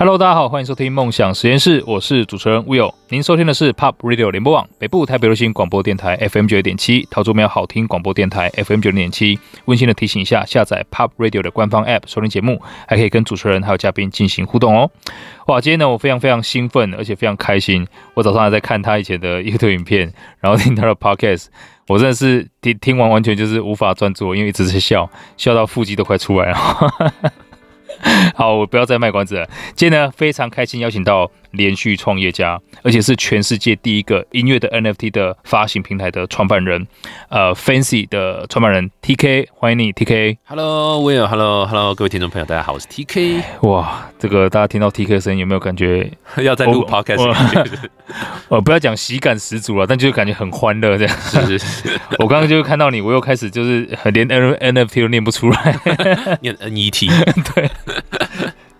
Hello，大家好，欢迎收听梦想实验室，我是主持人 Will。您收听的是 Pop Radio 联播网北部台北流行广播电台 FM 九点七，桃竹苗好听广播电台 FM 九零点七。温馨的提醒一下，下载 Pop Radio 的官方 App 收听节目，还可以跟主持人还有嘉宾进行互动哦。哇，今天呢，我非常非常兴奋，而且非常开心。我早上还在看他以前的 YouTube 影片，然后听他的 Podcast，我真的是听听完完全就是无法专注，因为一直在笑，笑到腹肌都快出来了。好，我不要再卖关子了。今天呢，非常开心邀请到连续创业家，而且是全世界第一个音乐的 NFT 的发行平台的创办人，呃，Fancy 的创办人 TK，欢迎你，TK。Hello，Will，Hello，Hello，各位听众朋友，大家好，我是 TK。哇，这个大家听到 TK 的声音有没有感觉 要在录 Podcast？呃，不要讲喜感十足了，但就是感觉很欢乐这样。是是是。我刚刚就看到你，我又开始就是连 NFT 都念不出来，念 NET。对。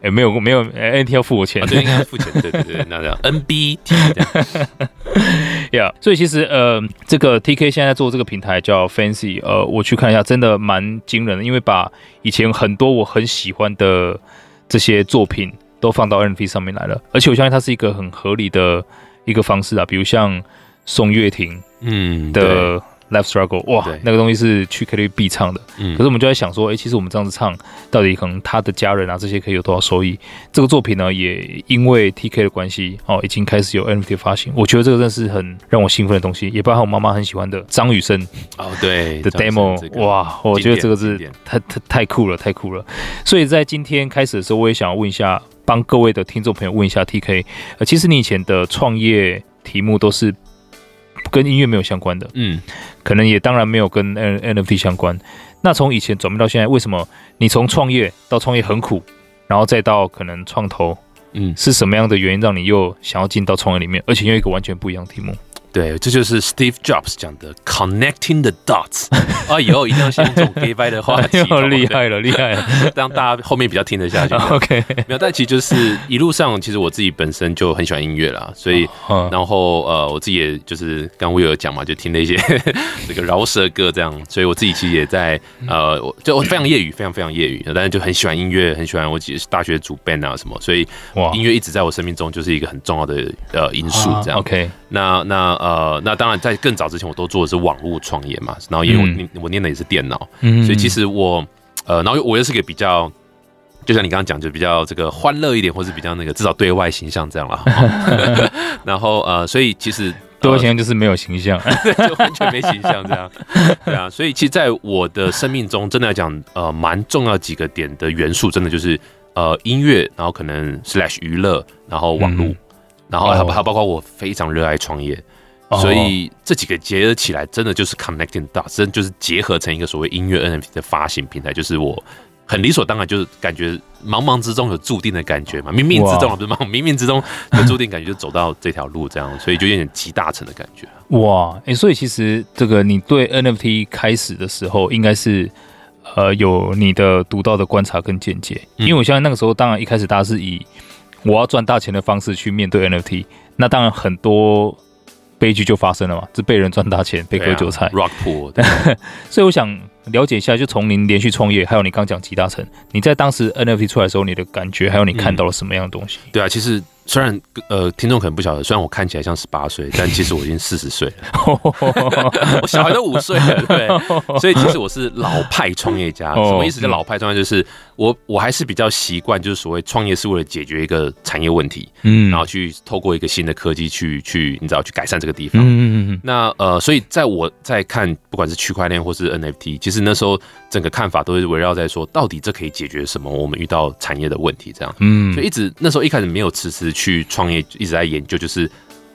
哎、欸，没有没有，NFT 要付我钱，对、哦，应该要付钱，对对对，那这样 NBT 这样，呀，yeah, 所以其实呃，这个 TK 现在做这个平台叫 Fancy，呃，我去看一下，真的蛮惊人的，因为把以前很多我很喜欢的这些作品都放到 NFT 上面来了，而且我相信它是一个很合理的一个方式啊，比如像宋岳庭嗯的。Life Struggle，哇，那个东西是去 KTV 必唱的。嗯，可是我们就在想说，哎、欸，其实我们这样子唱，到底可能他的家人啊这些可以有多少收益？这个作品呢，也因为 TK 的关系，哦，已经开始有 NFT 发行。我觉得这个真的是很让我兴奋的东西，也包括我妈妈很喜欢的张雨生哦，对的 demo，、这个、哇，我觉得这个是太太太酷了，太酷了。所以在今天开始的时候，我也想要问一下，帮各位的听众朋友问一下 TK，呃，其实你以前的创业题目都是。跟音乐没有相关的，嗯，可能也当然没有跟 N NFT 相关。那从以前转变到现在，为什么你从创业到创业很苦，然后再到可能创投，嗯，是什么样的原因让你又想要进到创业里面，而且用一个完全不一样的题目？对，这就是 Steve Jobs 讲的 “connecting the dots”。啊，以后一定要先用这种 gay bye 的话题，厉害了，厉害了，让大家后面比较听得下去。OK，没有，但其实就是一路上，其实我自己本身就很喜欢音乐啦，所以，然后呃，我自己也就是刚我有讲嘛，就听了一些 这个饶舌歌这样，所以我自己其实也在呃，就我非常业余，非常非常业余，但是就很喜欢音乐，很喜欢我其实大学主 band 啊什么，所以音乐一直在我生命中就是一个很重要的呃因素这样。OK，那那。呃，那当然，在更早之前，我都做的是网络创业嘛，然后因为我念、嗯、我念的也是电脑，嗯，所以其实我呃，然后我又是个比较，就像你刚刚讲，就比较这个欢乐一点，或是比较那个至少对外形象这样了。然后呃，所以其实对外形象就是没有形象，就完全没形象这样。对啊，所以其实，在我的生命中，真的来讲，呃，蛮重要几个点的元素，真的就是呃音乐，然后可能 slash 娱乐，然后网络，嗯、然后还还包括我非常热爱创业。所以这几个结合起来，真的就是 connecting dots，真的就是结合成一个所谓音乐 NFT 的发行平台，就是我很理所当然，就是感觉茫茫之中有注定的感觉嘛，冥冥之中不是吗？冥冥之中有注定感觉，就走到这条路这样，所以就有点集大成的感觉。哇，哎、欸，所以其实这个你对 NFT 开始的时候，应该是呃有你的独到的观察跟见解，因为我相信那个时候，当然一开始大家是以我要赚大钱的方式去面对 NFT，那当然很多。悲剧就发生了嘛，是被人赚大钱，被割韭菜。Rock pool，所以我想了解一下，就从您连续创业，还有你刚讲集大成，你在当时 NFT 出来的时候，你的感觉，还有你看到了什么样的东西？嗯、对啊，其实。虽然呃，听众可能不晓得，虽然我看起来像十八岁，但其实我已经四十岁了。我小孩都五岁了，对。所以其实我是老派创业家。什么意思？叫老派创业就是我我还是比较习惯，就是所谓创业是为了解决一个产业问题，嗯，然后去透过一个新的科技去去，你知道去改善这个地方。嗯嗯嗯。那呃，所以在我在看不管是区块链或是 NFT，其实那时候整个看法都是围绕在说，到底这可以解决什么？我们遇到产业的问题这样。嗯。所以一直那时候一开始没有迟迟。去创业一直在研究，就是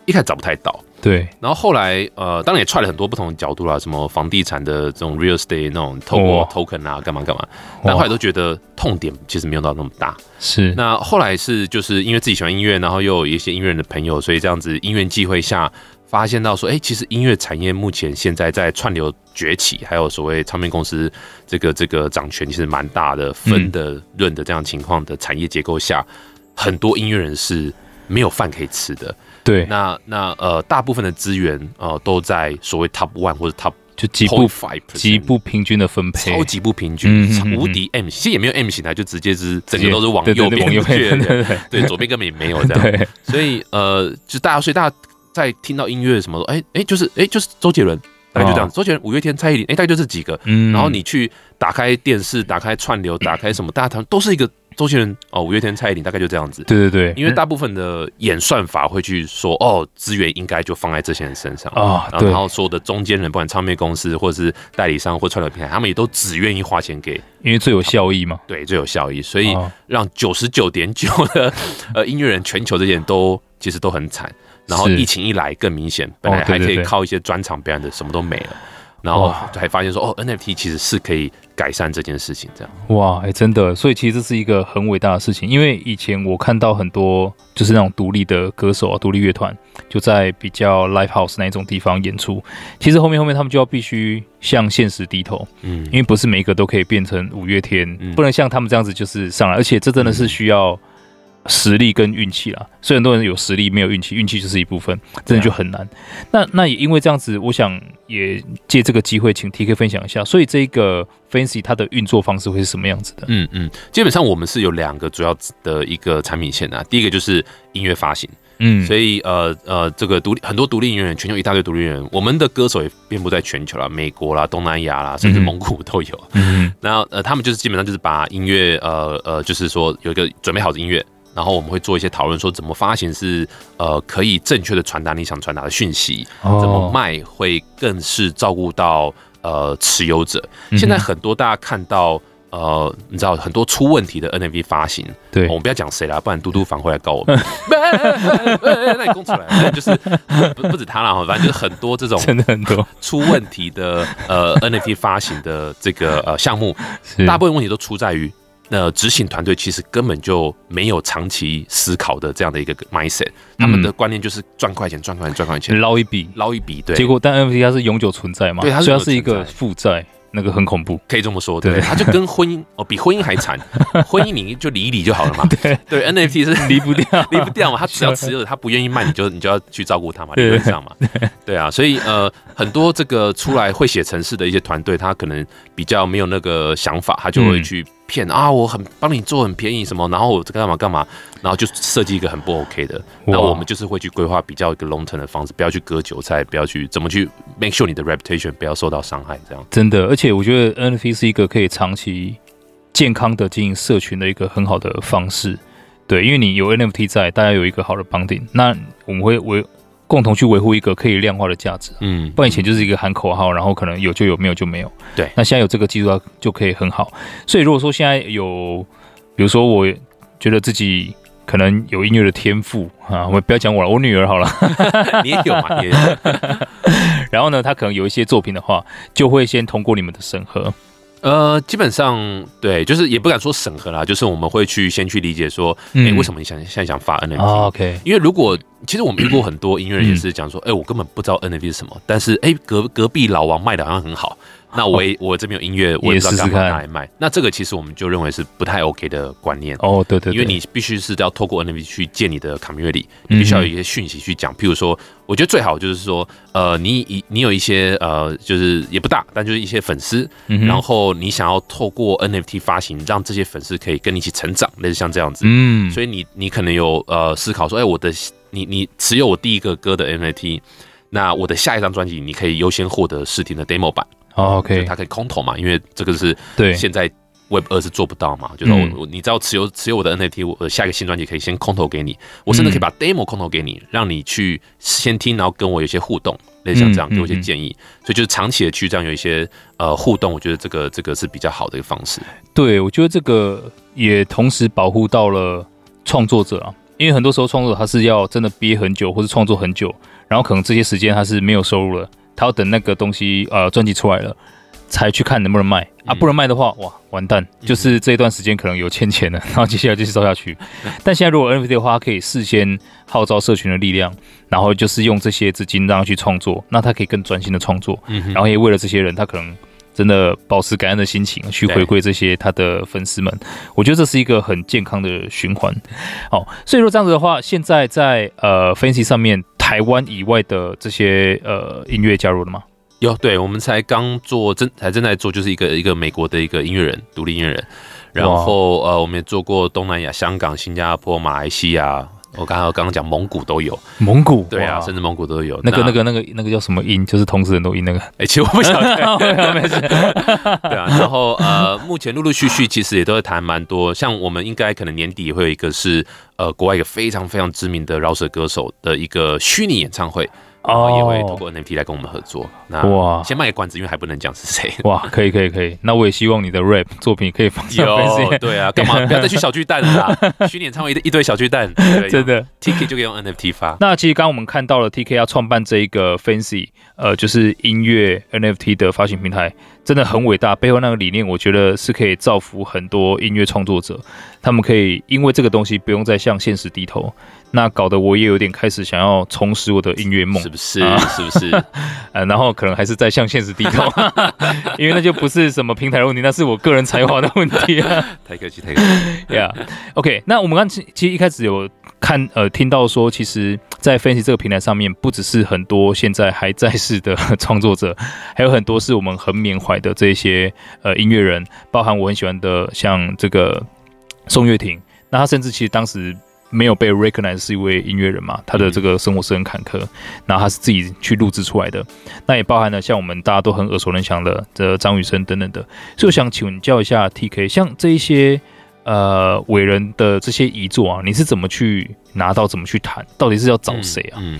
一开始找不太到，对。然后后来呃，当然也踹了很多不同的角度啦，什么房地产的这种 real estate 那种透过 token 啊，干嘛干嘛。但后来都觉得痛点其实没有到那么大。是。那后来是就是因为自己喜欢音乐，然后又有一些音乐人的朋友，所以这样子因缘际会下发现到说，哎，其实音乐产业目前现在在串流崛起，还有所谓唱片公司这个这个掌权其实蛮大的分的润的这样情况的产业结构下。很多音乐人是没有饭可以吃的，对。那那呃，大部分的资源呃都在所谓 top one 或者 top 就极不极不平均的分配，超级不平均，无敌 M，其实也没有 M 型台，就直接是整个都是往右边去，对，左边根本也没有这样，所以呃，就大家，所以大家在听到音乐什么，哎哎，就是哎就是周杰伦，大概就这样，周杰伦、五月天、蔡依林，哎，大概就这几个，嗯然后你去打开电视，打开串流，打开什么，大家他们都是一个。周杰伦哦，五月天、蔡依林大概就这样子。对对对，因为大部分的演算法会去说，哦，资源应该就放在这些人身上啊。然后所有的中间人，不管唱片公司或者是代理商或串流平台，他们也都只愿意花钱给，因为最有效益嘛。对，最有效益，所以让九十九点九的呃音乐人，全球这些人都其实都很惨。然后疫情一来更明显，本来还可以靠一些专场表演的，什么都没了。然后还发现说，哦，NFT 其实是可以改善这件事情，这样。哇，哎，真的，所以其实这是一个很伟大的事情。因为以前我看到很多就是那种独立的歌手啊，独立乐团就在比较 live house 那种地方演出，其实后面后面他们就要必须向现实低头，嗯，因为不是每一个都可以变成五月天，不能像他们这样子就是上来，而且这真的是需要。实力跟运气啦，所以很多人有实力没有运气，运气就是一部分，真的就很难。那那也因为这样子，我想也借这个机会，请 TK 分享一下。所以这个 Fancy 它的运作方式会是什么样子的？嗯嗯，基本上我们是有两个主要的一个产品线啊。第一个就是音乐发行，嗯，所以呃呃，这个独立很多独立音乐人，全球一大堆独立音乐人，我们的歌手也遍布在全球啦，美国啦、东南亚啦，甚至蒙古都有。嗯，然后呃，他们就是基本上就是把音乐呃呃，就是说有一个准备好的音乐。然后我们会做一些讨论，说怎么发行是呃可以正确的传达你想传达的讯息，怎么卖会更是照顾到呃持有者。现在很多大家看到呃，你知道很多出问题的 NFT 发行，对，我们不要讲谁啦，不然嘟嘟房会来告我们。那你供出来，就是不不止他啦，反正就是很多这种真的很多出问题的呃 NFT 发行的这个呃项目，大部分问题都出在于。那执行团队其实根本就没有长期思考的这样的一个 mindset，他们的观念就是赚快钱、赚快钱、赚快钱，捞一笔、捞一笔。对，结果但 NFT 它是永久存在嘛？对，它是一个负债，那个很恐怖，可以这么说。对，它就跟婚姻哦，比婚姻还惨。婚姻你就离一离就好了嘛。对对，NFT 是离不掉，离不掉嘛。他只要持有，他不愿意卖，你就你就要去照顾他嘛，理论上嘛。对啊，所以呃，很多这个出来会写城市的一些团队，他可能比较没有那个想法，他就会去。骗啊！我很帮你做很便宜什么，然后我干嘛干嘛，然后就设计一个很不 OK 的。那我们就是会去规划比较一个 long term 的方式，不要去割韭菜，不要去怎么去 make sure 你的 reputation 不要受到伤害。这样真的，而且我觉得 NFT 是一个可以长期健康的经营社群的一个很好的方式。对，因为你有 NFT 在，大家有一个好的 bonding，那我们会为。共同去维护一个可以量化的价值，嗯，不然以前就是一个喊口号，然后可能有就有，没有就没有。对，那现在有这个技术，就可以很好。所以如果说现在有，比如说我觉得自己可能有音乐的天赋啊，我不要讲我了，我女儿好了，你也有嘛？也有。然后呢，她可能有一些作品的话，就会先通过你们的审核。呃，基本上对，就是也不敢说审核啦，就是我们会去先去理解说，哎、嗯，为什么你想现在想发 NFT？、哦、OK，因为如果其实我们遇过很多音乐人也是讲说，哎、嗯，我根本不知道 NFT 是什么，但是哎，隔隔壁老王卖的好像很好。那我也我这边有音乐，我也不知道干嘛拿来卖。那这个其实我们就认为是不太 OK 的观念哦，对对，因为你必须是要透过 NFT 去建你的 community，你必须要有一些讯息去讲。譬如说，我觉得最好就是说，呃，你你有一些呃，就是也不大，但就是一些粉丝，然后你想要透过 NFT 发行，让这些粉丝可以跟你一起成长，类似像这样子。嗯，所以你你可能有呃思考说，哎，我的你你持有我第一个歌的 NFT，那我的下一张专辑你可以优先获得试听的 demo 版。哦，OK，它可以空投嘛？因为这个是对现在 Web 二是做不到嘛。就是我，你只要持有持有我的 NFT，我的下一个新专辑可以先空投给你。我甚至可以把 demo 空投给你，让你去先听，然后跟我有些互动，类似像这样给我一些建议。所以就是长期的去这样有一些呃互动，我觉得这个这个是比较好的一个方式。对，我觉得这个也同时保护到了创作者啊，因为很多时候创作者他是要真的憋很久，或是创作很久，然后可能这些时间他是没有收入了。他要等那个东西呃专辑出来了，才去看能不能卖啊，不能卖的话，哇，完蛋，就是这一段时间可能有欠钱了，然后接下来继续烧 下去。但现在如果 NFT 的话，可以事先号召社群的力量，然后就是用这些资金让他去创作，那他可以更专心的创作，然后也为了这些人，他可能真的保持感恩的心情去回馈这些他的粉丝们。我觉得这是一个很健康的循环。好，所以说这样子的话，现在在呃 Fansi 上面。台湾以外的这些呃音乐加入了吗？有，对，我们才刚做，正才正在做，就是一个一个美国的一个音乐人，独立音乐人。然后呃，我们也做过东南亚、香港、新加坡、马来西亚。我刚刚刚刚讲蒙古都有，蒙古对啊，甚至蒙古都有。那个、那个、那个、那个叫什么音？就是同时很多音那个。哎，其实我不晓得，没事。对啊，然后呃，目前陆陆续续其实也都在谈蛮多，像我们应该可能年底会有一个是呃国外一个非常非常知名的饶舌歌手的一个虚拟演唱会。哦，也会透过 NFT 来跟我们合作。那哇，先卖个关子，因为还不能讲是谁。哇，可以可以可以。那我也希望你的 rap 作品可以放上。有，对啊，干嘛 不要再去小巨蛋了啦？虚拟演唱会一一堆小巨蛋，真的。TK 就可以用 NFT 发。那其实刚刚我们看到了 TK 要创办这一个 Fancy，呃，就是音乐 NFT 的发行平台，真的很伟大。背后那个理念，我觉得是可以造福很多音乐创作者，他们可以因为这个东西不用再向现实低头。那搞得我也有点开始想要重拾我的音乐梦，是不是？啊、是不是？呃，然后可能还是在向现实低头，因为那就不是什么平台的问题，那是我个人才华的问题啊。太客气，太客气。Yeah，OK。那我们刚其其实一开始有看呃听到说，其实，在 Fancy 这个平台上面，不只是很多现在还在世的创作者，还有很多是我们很缅怀的这些呃音乐人，包含我很喜欢的像这个宋岳庭，那他甚至其实当时。没有被 recognize 是一位音乐人嘛？他的这个生活是很坎坷，然后他是自己去录制出来的，那也包含了像我们大家都很耳熟能详的这张雨生等等的，所以我想请教一下 TK，像这一些。呃，伟人的这些遗作啊，你是怎么去拿到？怎么去谈？到底是要找谁啊？嗯，嗯，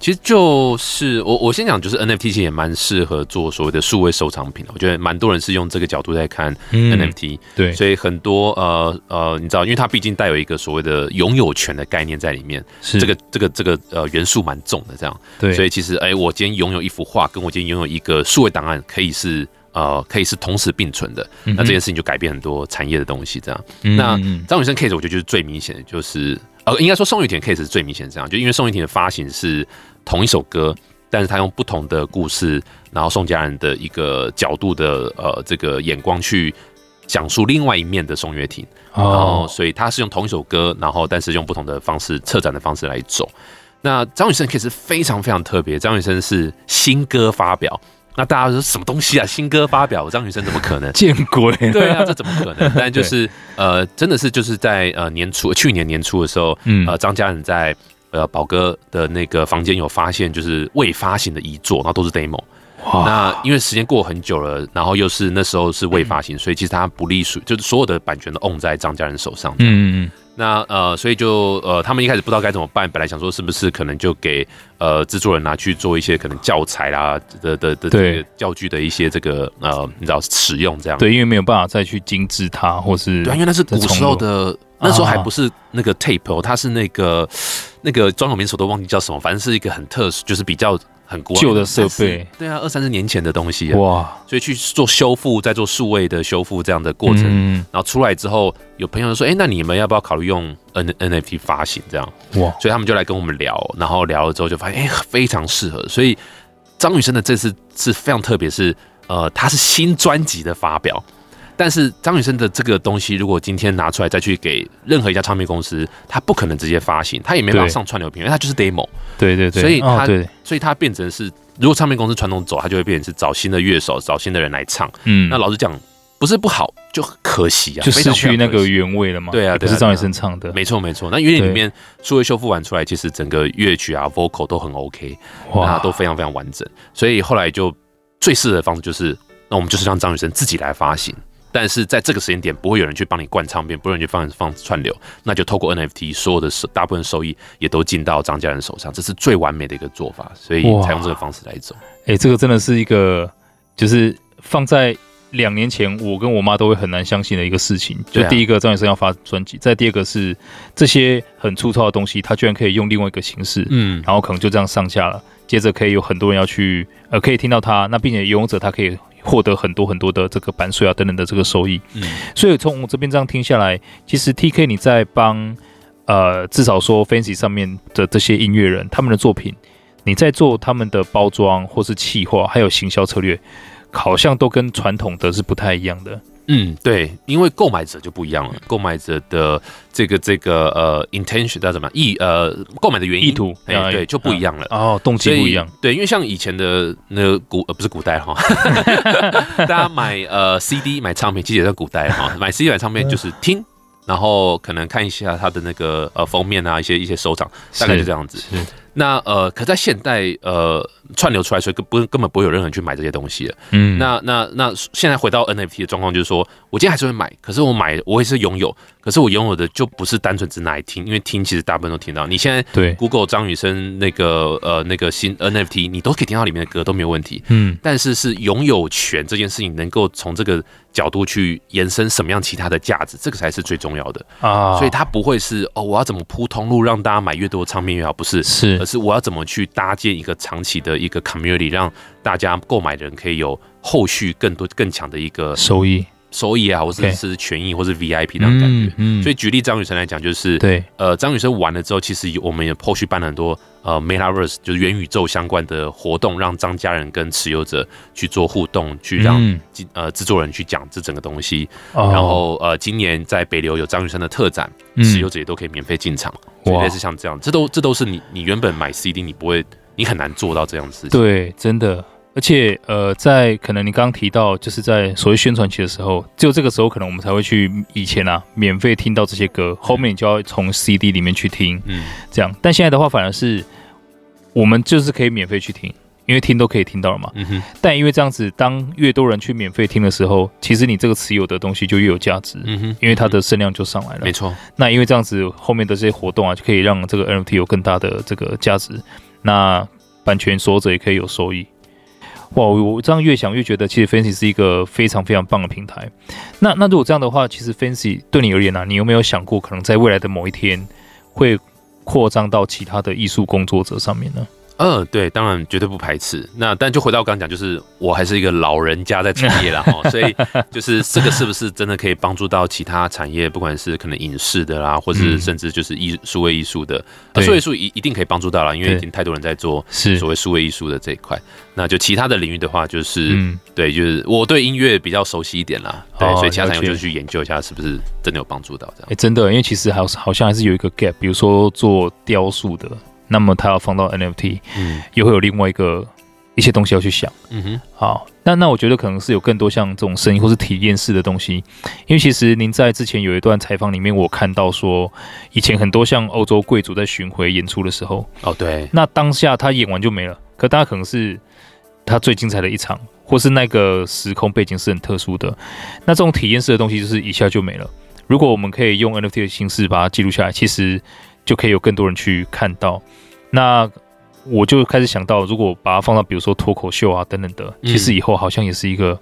其实就是我，我先讲，就是 NFT 其实也蛮适合做所谓的数位收藏品的。我觉得蛮多人是用这个角度在看 NFT，嗯。对，所以很多呃呃，你知道，因为它毕竟带有一个所谓的拥有权的概念在里面，是这个这个这个呃元素蛮重的。这样，对，所以其实哎，我今天拥有一幅画，跟我今天拥有一个数位档案，可以是。呃，可以是同时并存的，那这件事情就改变很多产业的东西。这样，嗯、那张雨生 case 我觉得就是最明显的，就是呃，应该说宋雨田 case 是最明显这样，就因为宋雨田的发行是同一首歌，但是他用不同的故事，然后宋家人的一个角度的呃这个眼光去讲述另外一面的宋岳庭，然后所以他是用同一首歌，然后但是用不同的方式策展的方式来走。那张雨生 case 非常非常特别，张雨生是新歌发表。那大家说什么东西啊？新歌发表，张雨生怎么可能？见鬼！对啊，这怎么可能？但就是呃，真的是就是在呃年初，去年年初的时候，嗯，呃，张家人在呃宝哥的那个房间有发现，就是未发行的遗作，然后都是 demo。哇！那因为时间过很久了，然后又是那时候是未发行，所以其实它不隶属，就是所有的版权都 own 在张家人手上。嗯嗯。那呃，所以就呃，他们一开始不知道该怎么办，本来想说是不是可能就给呃制作人拿去做一些可能教材啦的的的这个教具的一些这个呃，你知道使用这样。对，因为没有办法再去精致它，或是对，因为那是古时候的，那时候还不是那个 tape，哦，它是那个那个专有名词都忘记叫什么，反正是一个很特殊，就是比较。很旧的设备，对啊，二三十年前的东西哇，所以去做修复，再做数位的修复这样的过程，嗯，然后出来之后，有朋友说，哎，那你们要不要考虑用 N NFT 发行这样？哇，所以他们就来跟我们聊，然后聊了之后就发现，哎，非常适合。所以张雨生的这次是非常特别，是呃，他是新专辑的发表。但是张雨生的这个东西，如果今天拿出来再去给任何一家唱片公司，他不可能直接发行，他也没办法上串流平台，因为他就是 demo。对对对，所以他，哦、所以他变成是，如果唱片公司传统走，他就会变成是找新的乐手，找新的人来唱。嗯，那老实讲，不是不好，就可惜啊，就失去那个原味了嘛。对啊，不是张雨生唱的，没错没错。那因为里面数位修复完出来，其实整个乐曲啊，vocal 都很 OK，哇，都非常非常完整。所以后来就最适合的方式就是，那我们就是让张雨生自己来发行。但是在这个时间点，不会有人去帮你灌唱片，不会有人去放放串流，那就透过 NFT，所有的收大部分收益也都进到张家人手上，这是最完美的一个做法，所以采用这个方式来走。哎、欸，这个真的是一个，就是放在两年前，我跟我妈都会很难相信的一个事情。就第一个，张雨生要发专辑，再第二个是这些很粗糙的东西，他居然可以用另外一个形式，嗯，然后可能就这样上架了，接着可以有很多人要去，呃，可以听到他，那并且拥有者他可以。获得很多很多的这个版税啊等等的这个收益，嗯，所以从我这边这样听下来，其实 TK 你在帮呃至少说 Fancy 上面的这些音乐人他们的作品，你在做他们的包装或是企划，还有行销策略，好像都跟传统的是不太一样的。嗯，对，因为购买者就不一样了，购买者的这个这个呃 intention 叫什么意呃购买的原因意图，哎，对，就不一样了。哦，动机不一样。对，因为像以前的那个古呃不是古代哈，大家买呃 CD 买唱片，其实也在古代哈，买 CD 买唱片就是听，然后可能看一下它的那个呃封面啊，一些一些收藏，大概就这样子。是。那呃，可在现代呃串流出来，所以根不根本不会有任何人去买这些东西了。嗯，那那那现在回到 NFT 的状况，就是说我今天还是会买，可是我买我也是拥有，可是我拥有的就不是单纯只拿来听，因为听其实大部分都听到。你现在对 Google 张雨生那个呃那个新 NFT，你都可以听到里面的歌都没有问题。嗯，但是是拥有权这件事情，能够从这个角度去延伸什么样其他的价值，这个才是最重要的啊。所以它不会是哦，我要怎么铺通路让大家买越多唱片越好，不是是。而是我要怎么去搭建一个长期的一个 community，让大家购买的人可以有后续更多更强的一个收益，收益啊，或者是权益，或是 VIP 那种感觉。嗯，所以举例张雨生来讲，就是对，呃，张雨生完了之后，其实我们也后续办了很多呃 Metaverse，就是元宇宙相关的活动，让张家人跟持有者去做互动，去让呃制作人去讲这整个东西。然后呃，今年在北流有张雨生的特展，持有者也都可以免费进场。所以类似像这样，这都这都是你你原本买 CD 你不会，你很难做到这样的事情。对，真的。而且呃，在可能你刚刚提到，就是在所谓宣传期的时候，只有这个时候可能我们才会去以前啊免费听到这些歌，后面你就要从 CD 里面去听，嗯，这样。但现在的话，反而是我们就是可以免费去听。因为听都可以听到了嘛，嗯哼。但因为这样子，当越多人去免费听的时候，其实你这个持有的东西就越有价值，嗯哼。因为它的声量就上来了，没错。那因为这样子，后面的这些活动啊，就可以让这个 NFT 有更大的这个价值。那版权所有者也可以有收益。哇，我这样越想越觉得，其实 Fancy 是一个非常非常棒的平台。那那如果这样的话，其实 Fancy 对你而言呢、啊，你有没有想过，可能在未来的某一天，会扩张到其他的艺术工作者上面呢？嗯，对，当然绝对不排斥。那但就回到我刚刚讲，就是我还是一个老人家在创业了哈，所以就是这个是不是真的可以帮助到其他产业，不管是可能影视的啦，或是甚至就是艺数位艺术的，数位艺术一一定可以帮助到了，因为已经太多人在做是所谓数位艺术的这一块。那就其他的领域的话，就是对，就是我对音乐比较熟悉一点啦，对，所以其他产业就去研究一下是不是真的有帮助到这样。哎，真的，因为其实好好像还是有一个 gap，比如说做雕塑的。那么它要放到 NFT，嗯，也会有另外一个一些东西要去想，嗯哼，好，那那我觉得可能是有更多像这种声音或是体验式的东西，因为其实您在之前有一段采访里面，我看到说，以前很多像欧洲贵族在巡回演出的时候，哦对，那当下他演完就没了，可大家可能是他最精彩的一场，或是那个时空背景是很特殊的，那这种体验式的东西就是一下就没了。如果我们可以用 NFT 的形式把它记录下来，其实。就可以有更多人去看到，那我就开始想到，如果把它放到比如说脱口秀啊等等的，其实以后好像也是一个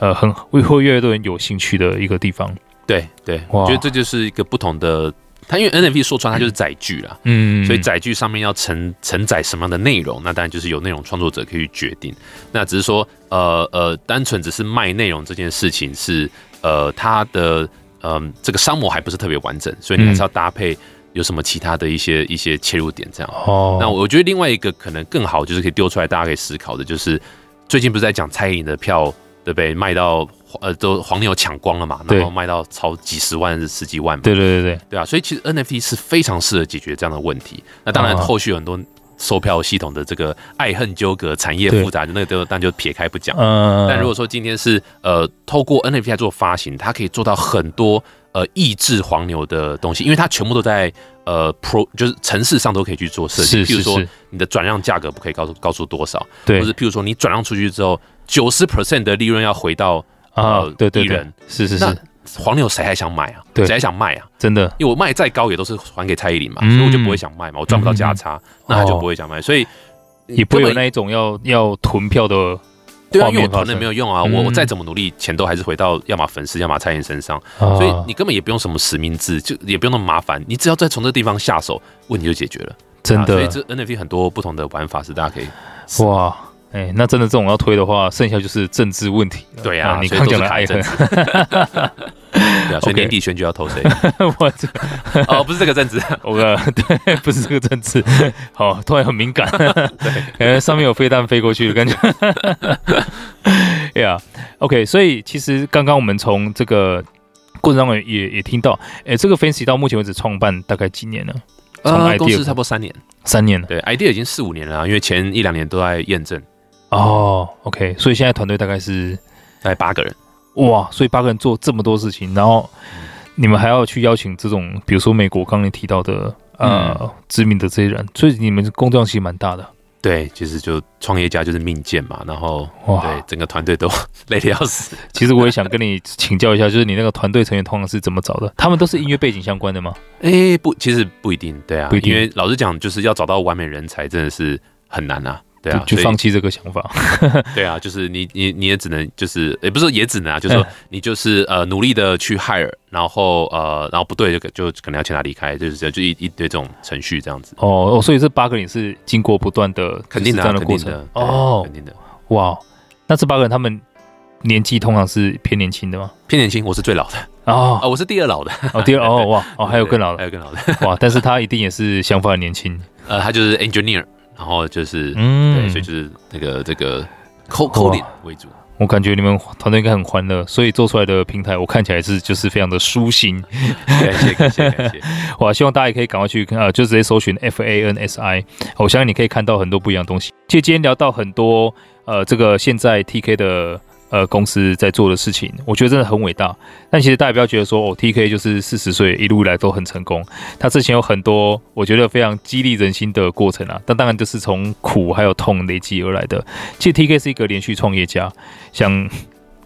呃很会会越来越多人有兴趣的一个地方。对对，我觉得这就是一个不同的，它因为 NFT 说穿它就是载具啦，嗯，所以载具上面要承承载什么样的内容，那当然就是由内容创作者可以决定。那只是说呃呃，单纯只是卖内容这件事情是呃它的嗯、呃、这个商模还不是特别完整，所以你还是要搭配。有什么其他的一些一些切入点这样？哦，那我觉得另外一个可能更好，就是可以丢出来，大家可以思考的，就是最近不是在讲蔡依林的票，对不对？卖到呃都黄牛抢光了嘛，然后卖到超几十万、十几万嘛。对对对对，对啊，所以其实 NFT 是非常适合解决这样的问题。那当然后续有很多售票系统的这个爱恨纠葛、产业复杂，那个都但就撇开不讲。嗯，但如果说今天是呃透过 NFT 来做发行，它可以做到很多。呃，抑制黄牛的东西，因为它全部都在呃 Pro，就是城市上都可以去做设计。譬如说，你的转让价格不可以告诉告诉多少，对，或者譬如说你转让出去之后，九十 percent 的利润要回到呃对对人，是是是，那黄牛谁还想买啊？谁还想卖啊？真的，因为我卖再高也都是还给蔡依林嘛，所以我就不会想卖嘛，我赚不到价差，那他就不会想卖，所以也不会有那一种要要囤票的。对啊，因为我囤的没有用啊，我我再怎么努力，钱都还是回到要么粉丝，要么蔡依林身上，所以你根本也不用什么实名制，就也不用那么麻烦，你只要再从这地方下手，问题就解决了。真的，所以这 NFT 很多不同的玩法是大家可以哇，哎，那真的这种要推的话，剩下就是政治问题。对啊，你刚讲的爱恨。对啊，所以年底选举要投谁？我这哦，不是这个政治，我对，不是这个政治。好，突然很敏感，对，感觉上面有飞弹飞过去的感觉。哎呀，OK，所以其实刚刚我们从这个过程当中也也听到，哎，这个 Fancy 到目前为止创办大概几年了？从 idea 公司差不多三年，三年了。对，idea 已经四五年了，因为前一两年都在验证。哦，OK，所以现在团队大概是大概八个人。哇，所以八个人做这么多事情，然后你们还要去邀请这种，比如说美国刚刚你提到的呃、嗯、知名的这些人，所以你们工作量其实蛮大的。对，其实就创业家就是命贱嘛，然后哇对整个团队都 累得要死。其实我也想跟你请教一下，就是你那个团队成员通常是怎么找的？他们都是音乐背景相关的吗？哎、欸，不，其实不一定。对啊，不一定因为老实讲，就是要找到完美人才，真的是很难啊。对啊，就放弃这个想法。对啊，就是你你你也只能就是也不是说也只能啊，就是说你就是呃努力的去 hire，然后呃然后不对就就可能要请他离开，就是这样就一一堆这种程序这样子。哦哦，所以这八个人是经过不断的肯定的这样的过程的哦，肯定的。哇，那这八个人他们年纪通常是偏年轻的吗？偏年轻，我是最老的哦，我是第二老的哦，第二哦 哇哦还有更老的，还有更老的哇，但是他一定也是想法很年轻，呃，他就是 engineer。然后就是，嗯，对，所以就是那个这个 coding 为主。我感觉你们团队应该很欢乐，所以做出来的平台，我看起来是就是非常的舒心。感谢感谢感谢！哇希望大家也可以赶快去看，呃，就直接搜寻 F A N S I，我相信你可以看到很多不一样的东西。其实今天聊到很多，呃，这个现在 T K 的。呃，公司在做的事情，我觉得真的很伟大。但其实大家不要觉得说，哦，TK 就是四十岁一路以来都很成功。他之前有很多我觉得非常激励人心的过程啊，但当然就是从苦还有痛累积而来的。其实 TK 是一个连续创业家，像。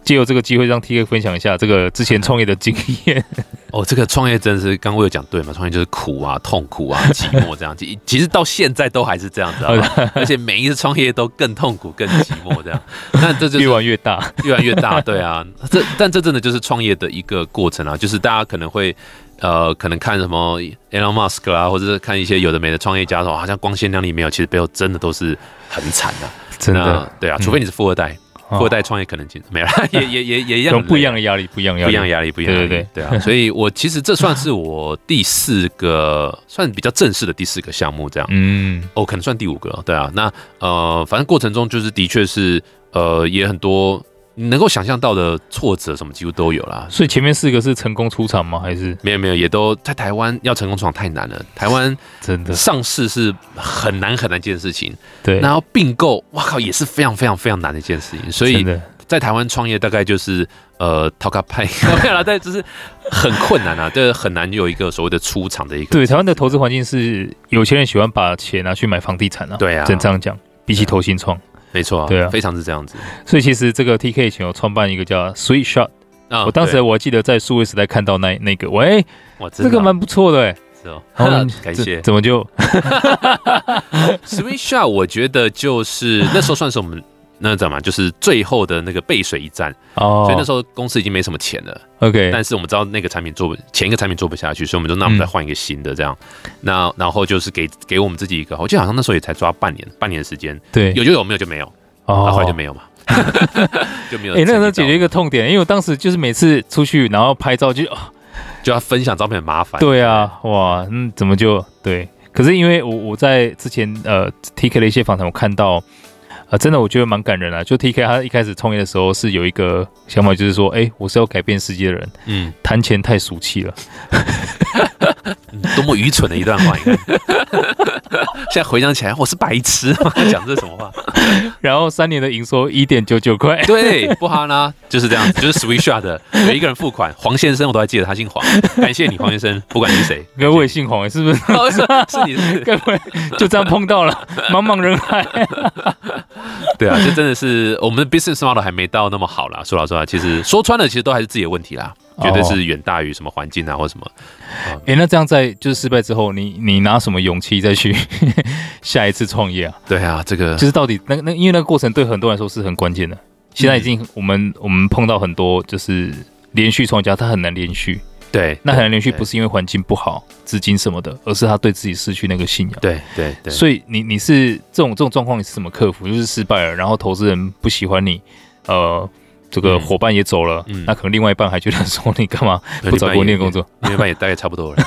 借由这个机会，让 TK 分享一下这个之前创业的经验。哦，这个创业真的是刚刚我有讲对嘛？创业就是苦啊、痛苦啊、寂寞这样子。其实到现在都还是这样子啊，而且每一次创业都更痛苦、更寂寞这样。那这就越玩越大，越玩越大。对啊，这但这真的就是创业的一个过程啊。就是大家可能会呃，可能看什么 Elon Musk 啊，或者是看一些有的没的创业家说，好像光鲜亮丽没有，其实背后真的都是很惨的。真的，对啊，除非你是富二代。富二代创业可能性没了，也也也也一样，不一样的压力，不一样压力，不一样压力，不一样压力，对对对，对啊。所以我其实这算是我第四个，算比较正式的第四个项目，这样。嗯，哦，可能算第五个，对啊。那呃，反正过程中就是的确是呃，也很多。能够想象到的挫折什么几乎都有啦，所以前面四个是成功出场吗？还是没有没有，也都在台湾要成功出场太难了。台湾真的上市是很难很难一件事情，对。然后并购，哇靠，也是非常非常非常难的一件事情。所以在台湾创业大概就是呃，讨个派 没有啦，但就是很困难啊，对，很难有一个所谓的出场的一个。对，台湾的投资环境是有钱人喜欢把钱拿去买房地产啊，对啊，真这样讲，比起投新创。没错，对啊，非常是这样子。所以其实这个 TK 以前有创办一个叫 Sweet Shot，啊，我当时我还记得在数位时代看到那那个，喂，哇，这个蛮不错的哎，是哦，好，感谢。怎么就 Sweet Shot？我觉得就是那时候算是我们。那怎么就是最后的那个背水一战哦，所以那时候公司已经没什么钱了。OK，但是我们知道那个产品做不，前一个产品做不下去，所以我们就那我们再换一个新的这样。那然后就是给给我们自己一个，我记得好像那时候也才抓半年，半年的时间。对，有就有，没有就没有。哦，后来就没有嘛，就没有。哎，那时候解决一个痛点，因为我当时就是每次出去然后拍照就就要分享照片很麻烦。对啊，哇，嗯，怎么就对？可是因为我我在之前呃 TK 的一些访谈，我看到。啊，真的，我觉得蛮感人啊。就 TK 他一开始创业的时候是有一个想法，就是说，哎、欸，我是要改变世界的人。嗯，谈钱太俗气了，多么愚蠢的一段话！现在回想起来，我是白痴，讲这什么话？然后三年的营收一点九九块，对，不哈呢，就是这样子，就是 Shot 的有一个人付款，黄先生，我都还记得他姓黄，感谢你，黄先生，不管你是谁，该不会姓黄，是不是？是是你是，该不会就这样碰到了，茫茫人海。对啊，这真的是我们的 business model 还没到那么好啦。说老实话，其实说穿了，其实都还是自己的问题啦，绝对是远大于什么环境啊或什么。哎、欸，那这样在就是失败之后，你你拿什么勇气再去 下一次创业啊？对啊，这个就是到底那那因为那个过程对很多人来说是很关键的。现在已经我们、嗯、我们碰到很多就是连续创业家，他很难连续。对，那很难连续，不是因为环境不好、资金什么的，而是他对自己失去那个信仰。对对对，所以你你是这种这种状况，你是怎么克服？就是失败了，然后投资人不喜欢你，呃，这个伙伴也走了，嗯、那可能另外一半还觉得说你干嘛不找国内工作？另外一半也大概差不多了。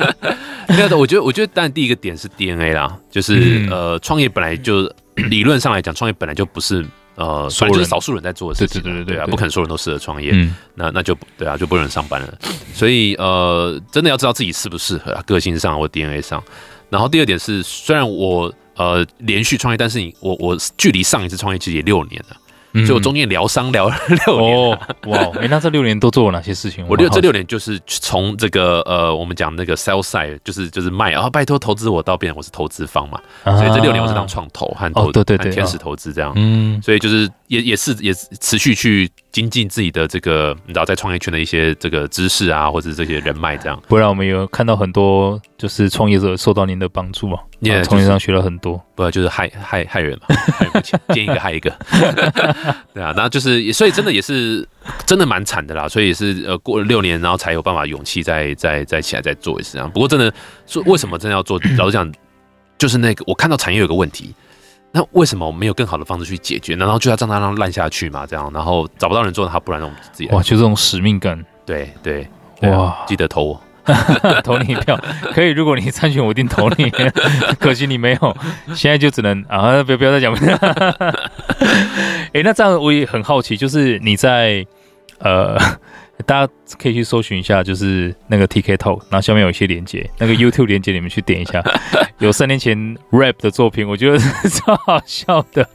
那我觉得，我觉得，当然第一个点是 DNA 啦，就是、嗯、呃，创业本来就理论上来讲，创业本来就不是呃，反正就是少数人在做的事情，对对对对，对啊，不可能所有人都适合创业，嗯，那那就对啊，就不能上班了。所以呃，真的要知道自己适不适合啊，个性上或 DNA 上。然后第二点是，虽然我呃连续创业，但是你我我距离上一次创业其实也六年了。所以我中间疗伤疗了 六年，哦，哇！哎，那这六年都做了哪些事情？我六这六年就是从这个呃，我们讲那个 sales side，就是就是卖，然后拜托投资我到变成我是投资方嘛，所以这六年我是当创投和投对对对天使投资这样，嗯，所以就是也也是也持续去精进自己的这个你知道在创业圈的一些这个知识啊，或者这些人脉这样。不然我们有看到很多就是创业者受到您的帮助嘛，从创业上学了很多，不然就是害害害人嘛，害不起，见一个害一个。对啊，然后就是，所以真的也是真的蛮惨的啦，所以也是呃过了六年，然后才有办法勇气再再再起来再做一次这样。不过真的说，为什么真的要做？老实讲，就是那个我看到产业有个问题，那为什么我没有更好的方式去解决？难道就要让它让烂下去嘛？这样，然后找不到人做，他不然我们自己哇，就这种使命感，对对，对啊、哇，记得投我。投你一票可以，如果你参选，我一定投你。可惜你没有，现在就只能啊，不要不要再讲。哎、欸，那这样我也很好奇，就是你在呃，大家可以去搜寻一下，就是那个 TK Talk，然后下面有一些连接，那个 YouTube 连接，你们去点一下。有三年前 rap 的作品，我觉得是超好笑的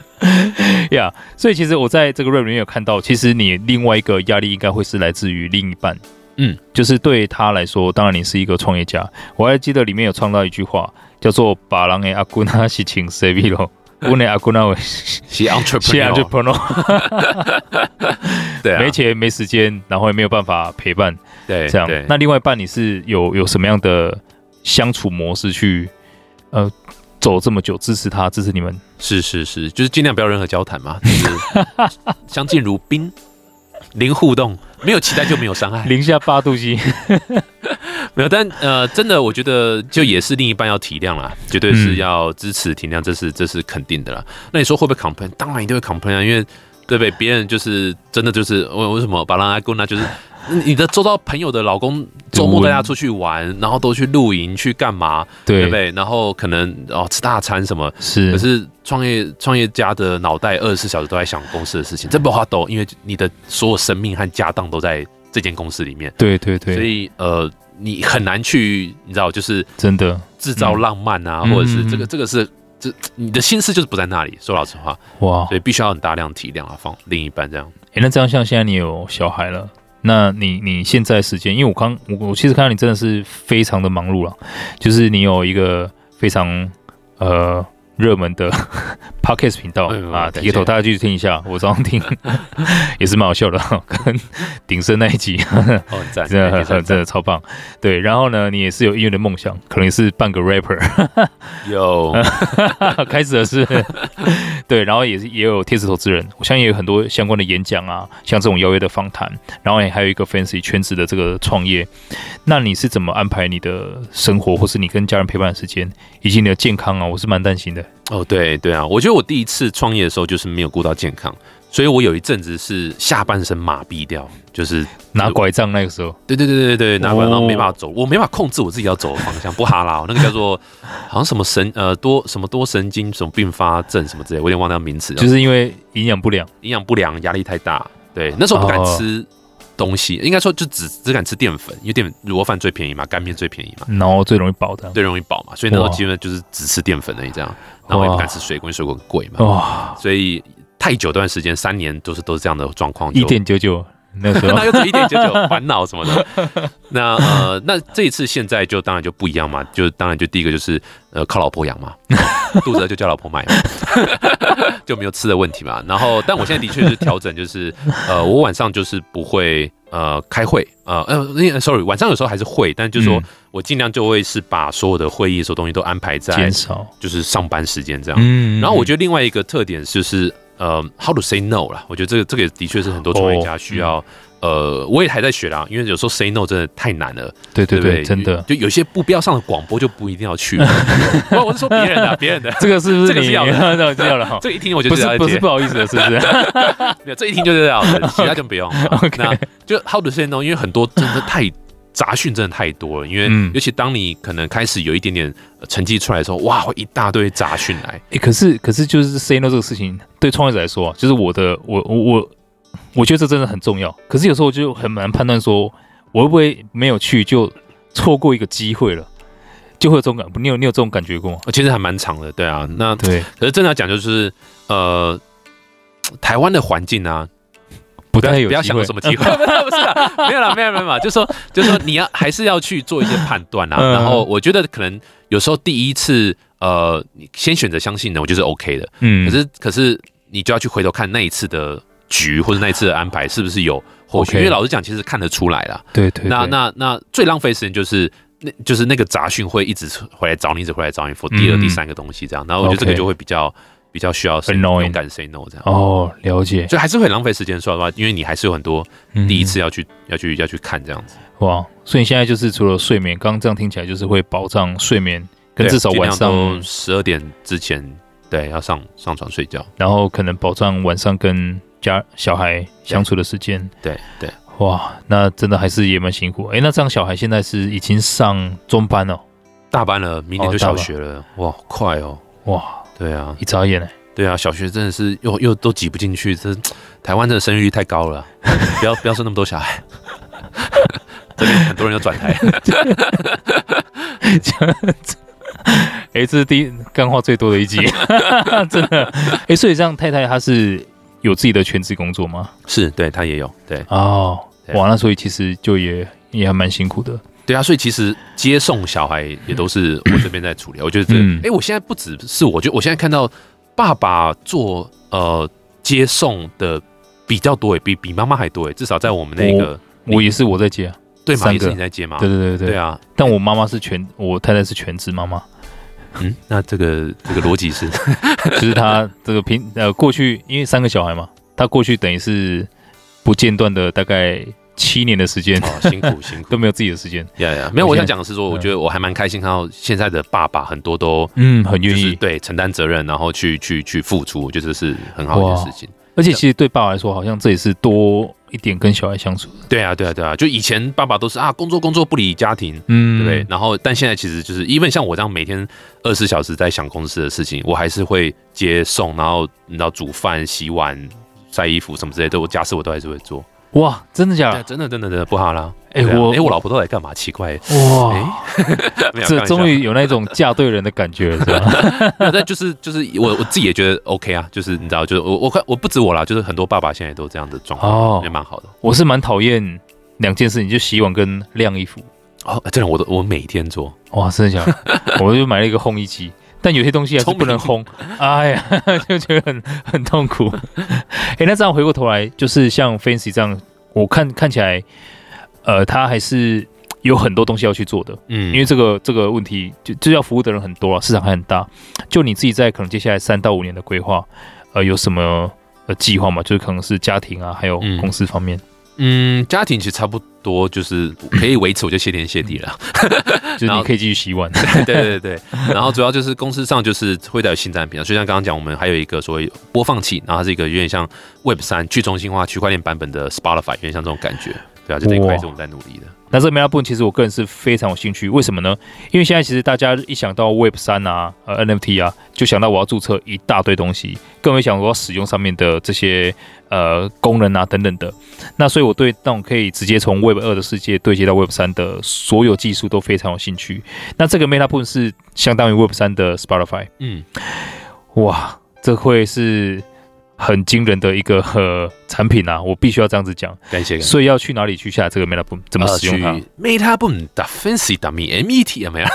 呀。yeah, 所以其实我在这个 rap 里面有看到，其实你另外一个压力应该会是来自于另一半。嗯，就是对他来说，当然你是一个创业家。我还记得里面有创造一句话，叫做“把狼诶阿姑那是请谁比咯？我的阿姑那位 是 entrepreneur，对，没钱没时间，然后也没有办法陪伴，对，这样。那另外一半你是有有什么样的相处模式去呃走这么久，支持他，支持你们？是是是，就是尽量不要任何交谈嘛，就是相敬如宾，零互动。没有期待就没有伤害，零下八度 C，没有，但呃，真的，我觉得就也是另一半要体谅啦，绝对是要支持体谅，这是这是肯定的啦。那你说会不会 complain？当然一定会 complain 啊，因为对不对？别人就是真的就是为为什么把人阿公呢？就是。你的周遭朋友的老公周末带他出去玩，然后都去露营去干嘛？对不对？然后可能哦吃大餐什么？是。可是创业创业家的脑袋二十四小时都在想公司的事情，这不好抖，因为你的所有生命和家当都在这间公司里面。对对对。所以呃，你很难去，你知道，就是真的制造浪漫啊，或者是这个这个是这你的心思就是不在那里。说老实话，哇，所以必须要很大量体谅啊，放另一半这样。哎，那这样像现在你有小孩了？那你你现在时间，因为我刚我我其实看到你真的是非常的忙碌了，就是你有一个非常呃。热门的 podcast 频道啊，一个头大家继续听一下，我早上听 也是蛮好笑的，跟鼎盛那一集，哦，真的真的超棒。对，然后呢，你也是有音乐的梦想，可能是半个 rapper，有 开始的是对，然后也是也有天使投资人，我相信也有很多相关的演讲啊，像这种邀约的访谈，然后也还有一个 fancy 圈子的这个创业。那你是怎么安排你的生活，或是你跟家人陪伴的时间，以及你的健康啊？我是蛮担心的。哦，对对啊，我觉得我第一次创业的时候就是没有顾到健康，所以我有一阵子是下半身麻痹掉，就是拿拐杖那个时候。对对对对对，拿拐杖没办法走，我没办法控制我自己要走的方向，不哈拉，那个叫做 好像什么神呃多什么多神经什么并发症什么之类，我有点忘掉名词。就是因为营养不良，营养不良，压力太大，对，那时候不敢吃。东西应该说就只只敢吃淀粉，因为淀粉卤肉饭最便宜嘛，干面最便宜嘛，然后最容易饱的，最容易饱嘛，所以那时候基本上就是只吃淀粉而已这样，然后也不敢吃水果，因为水果很贵嘛，哇，所以太久段时间三年都是都是这样的状况，一点九九。那时候 那又是一点九九烦恼什么的，那呃，那这一次现在就当然就不一样嘛，就当然就第一个就是呃靠老婆养嘛，肚子饿就叫老婆买嘛，就没有吃的问题嘛。然后，但我现在的确是调整，就是呃，我晚上就是不会呃开会，呃呃，sorry，晚上有时候还是会，但就是说我尽量就会是把所有的会议所有东西都安排在减少，就是上班时间这样。嗯，然后我觉得另外一个特点就是。呃，how to say no 啦，我觉得这个这个的确是很多创业家需要。Oh, 呃，我也还在学啦，因为有时候 say no 真的太难了。对对对，对对真的，就有些不必要上的广播就不一定要去。我我是说别人的，别人的，这个是不是这个是要的？这要的哈。这一听我就知道，不是不好意思的，是不是？没有，这一听就是要的，其他就不用。OK，那就 how to say no，因为很多真的太杂讯真的太多了，因为尤其当你可能开始有一点点成绩出来的时候，哇，一大堆杂讯来。哎、欸，可是可是就是 say no 这个事情，对创业者来说，就是我的我我我，我觉得这真的很重要。可是有时候我就很难判断，说我会不会没有去就错过一个机会了，就会有这种感。你有你有这种感觉过吗？其实还蛮长的，对啊。那对，可是真的要讲就是呃，台湾的环境啊。不太有不要想有什么机会，不是不是啦，没有了，没有没有嘛，就说就说你要还是要去做一些判断啊。然后我觉得可能有时候第一次呃，你先选择相信的，我觉得是 OK 的。嗯，可是可是你就要去回头看那一次的局或者那一次的安排是不是有后续？因为老实讲，其实看得出来啦。对对。那那那最浪费时间就是那就是那个杂讯会一直回来找你，一直回来找你，for 第二第三个东西这样。然后我觉得这个就会比较。比较需要勇敢 say no 这样。哦，了解，所以还是会浪费时间说的话，因为你还是有很多第一次要去、嗯、要去要去看这样子。哇，所以你现在就是除了睡眠，刚刚这样听起来就是会保障睡眠，跟至少晚上十二点之前对要上上床睡觉，然后可能保障晚上跟家小孩相处的时间，对对，哇，那真的还是也蛮辛苦。哎、欸，那这样小孩现在是已经上中班了，大班了，明年就小学了，哦、哇，快哦，哇。对啊，一眨眼呢。对啊，小学真的是又又都挤不进去，这 台湾的生育率太高了，不要不要生那么多小孩。这边很多人要转台。这样子，哎，这是第一干话最多的一集，真的。哎，所以这样太太她是有自己的全职工作吗？是，对，她也有。对哦，哇，那所以其实就也也还蛮辛苦的。对啊，所以其实接送小孩也都是我这边在处理。我觉得这，哎、我现在不只是我，就我现在看到爸爸做呃接送的比较多，哎，比比妈妈还多，哎，至少在我们那个，我，我也是我在接，对吗？也是你在接嘛？对对对对，对啊。但我妈妈是全，我太太是全职妈妈。嗯，那这个这个逻辑是，就是他这个平呃过去因为三个小孩嘛，他过去等于是不间断的大概。七年的时间，辛苦辛苦，都没有自己的时间。呀呀，没有。我想讲的是说，我觉得我还蛮开心看到现在的爸爸很多都嗯很愿意对承担责任，然后去去去付出，我觉得这是很好的事情。而且其实对爸爸来说，好像这也是多一点跟小孩相处。对啊对啊对啊，就以前爸爸都是啊工作工作不理家庭，嗯对不对？然后但现在其实就是因为像我这样每天二十四小时在想公司的事情，我还是会接送，然后你知道煮饭、洗碗、晒衣服什么之类的，我家事我都还是会做。哇，真的假的？真的真的真的不好啦！哎、欸，我哎、欸，我老婆都来干嘛？奇怪！哇，欸、这终于有那种嫁对人的感觉了，是吧？那就是就是我我自己也觉得 OK 啊，就是你知道，就是我我看我不止我啦，就是很多爸爸现在都这样的状况，哦，也蛮好的。我是蛮讨厌两件事情，就洗碗跟晾衣服。哦，真的，我都我每天做。哇，真的假的？我就买了一个烘衣机。但有些东西还是不能轰，哎呀，就觉得很很痛苦。哎、欸，那这样回过头来，就是像 Fancy 这样，我看看起来，呃，他还是有很多东西要去做的。嗯，因为这个这个问题，就就要服务的人很多啊，市场还很大。就你自己在可能接下来三到五年的规划，呃，有什么呃计划吗？就是可能是家庭啊，还有公司方面。嗯嗯，家庭其实差不多，就是可以维持，我就谢天谢地了。就是你可以继续洗碗。对对对对。然后主要就是公司上就是会带有新产品，啊，就像刚刚讲，我们还有一个所谓播放器，然后它是一个有点像 Web 三去中心化区块链版本的 Spotify，有点像这种感觉。对啊，就这一块是我们在努力的。那这个 Meta 部分其实我个人是非常有兴趣，为什么呢？因为现在其实大家一想到 Web 三啊、呃 NFT 啊，就想到我要注册一大堆东西，更没想我要使用上面的这些呃功能啊等等的。那所以我对那种可以直接从 Web 二的世界对接到 Web 三的所有技术都非常有兴趣。那这个 Meta 部分是相当于 Web 三的 Spotify。嗯，哇，这会是。很惊人的一个呃产品啊，我必须要这样子讲。感谢。所以要去哪里去下这个 MetaBoom？怎么使用它？MetaBoom 的 Fancy 的 MET 有没有？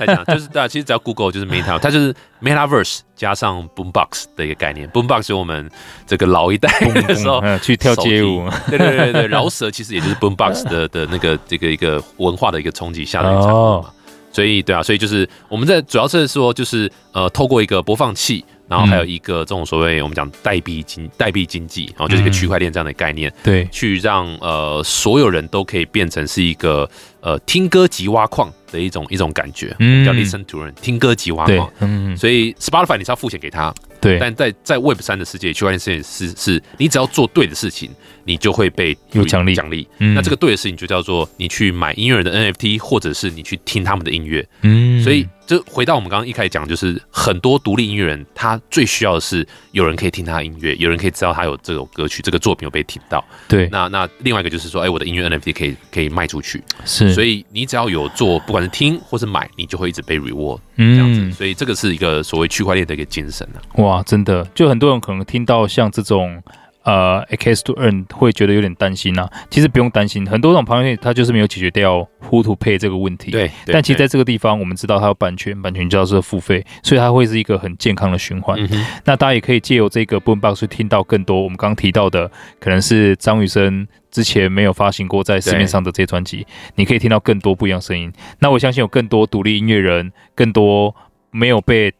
来讲就是大家其实只要 Google 就是 Meta，它就是 Metaverse 加上 Boombox 的一个概念。Boombox 是我们这个老一代 的时候去跳街舞，对对对对，饶舌其实也就是 Boombox 的的那个这个一个文化的一个冲击下的产物嘛。Oh. 所以对啊，所以就是我们在主要是说就是呃透过一个播放器。然后还有一个这种所谓我们讲代币经代币经济，然后就是一个区块链这样的概念，对，去让呃所有人都可以变成是一个呃听歌即挖矿的一种一种感觉，嗯，叫 listen to earn 听歌即挖矿，嗯，所以 Spotify 你是要付钱给他，对，但在在 Web 三的世界，区块链世界是是，你只要做对的事情，你就会被有奖励。奖励。嗯，那这个对的事情就叫做你去买音乐人的 NFT，或者是你去听他们的音乐。嗯，所以就回到我们刚刚一开始讲，就是很多独立音乐人他最需要的是有人可以听他的音乐，有人可以知道他有这首歌曲，这个作品有被听到。对，那那另外一个就是说，哎，我的音乐 NFT 可以可以卖出去。是，所以你只要有做，不管是听或是买，你就会一直被 reward。嗯，这样子。所以这个是一个所谓区块链的一个精神啊。哇，真的，就很多人可能听到像这种。呃 A K S to Earn 会觉得有点担心呐、啊。其实不用担心，很多这种旁边它就是没有解决掉 Who to Pay 这个问题。对，但其实在这个地方，我们知道它有版权，版权就要是付费，所以它会是一个很健康的循环。嗯、那大家也可以借由这个 Boombox 去听到更多我们刚刚提到的，可能是张雨生之前没有发行过在市面上的这些专辑，你可以听到更多不一样声音。那我相信有更多独立音乐人，更多没有被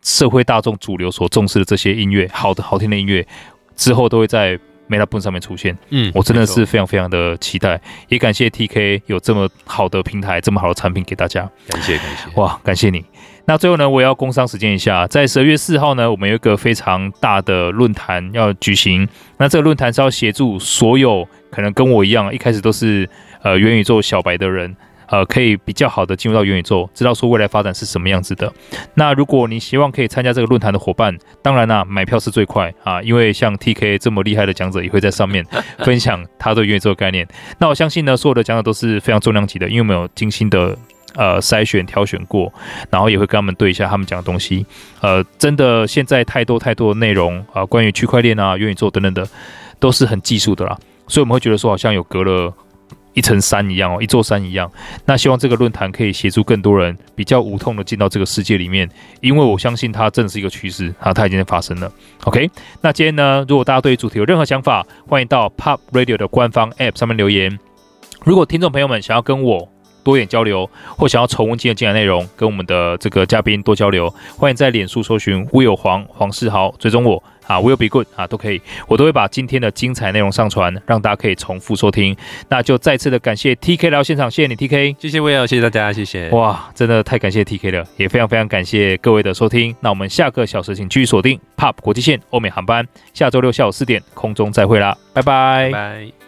社会大众主流所重视的这些音乐，好的好听的音乐。之后都会在 MetaBoom 上面出现，嗯，我真的是非常非常的期待，也感谢 TK 有这么好的平台，这么好的产品给大家，感谢感谢，哇，感谢你。那最后呢，我也要工商时间一下，在十二月四号呢，我们有一个非常大的论坛要举行，那这个论坛是要协助所有可能跟我一样，一开始都是呃元宇宙小白的人。呃，可以比较好的进入到元宇宙，知道说未来发展是什么样子的。那如果你希望可以参加这个论坛的伙伴，当然啦、买票是最快啊，因为像 TK 这么厉害的讲者也会在上面 分享他对元宇宙的概念。那我相信呢，所有的讲者都是非常重量级的，因为我们有精心的呃筛选挑选过，然后也会跟他们对一下他们讲的东西。呃，真的现在太多太多的内容啊、关于区块链啊、元宇宙等等的，都是很技术的啦，所以我们会觉得说好像有隔了。一层山一样哦，一座山一样。那希望这个论坛可以协助更多人比较无痛的进到这个世界里面，因为我相信它真的是一个趋势啊，它已经在发生了。OK，那今天呢，如果大家对于主题有任何想法，欢迎到 Pop Radio 的官方 App 上面留言。如果听众朋友们想要跟我多一点交流，或想要重温今天精彩内容，跟我们的这个嘉宾多交流，欢迎在脸书搜寻 Will 黄黄世豪，追踪我。啊，Will be good 啊，都可以，我都会把今天的精彩内容上传，让大家可以重复收听。那就再次的感谢 TK 来到现场，谢谢你 TK，谢谢 Will，谢谢大家，谢谢。哇，真的太感谢 TK 了，也非常非常感谢各位的收听。那我们下个小时请继续锁定 POP 国际线欧美航班，下周六下午四点空中再会啦，拜拜。拜拜。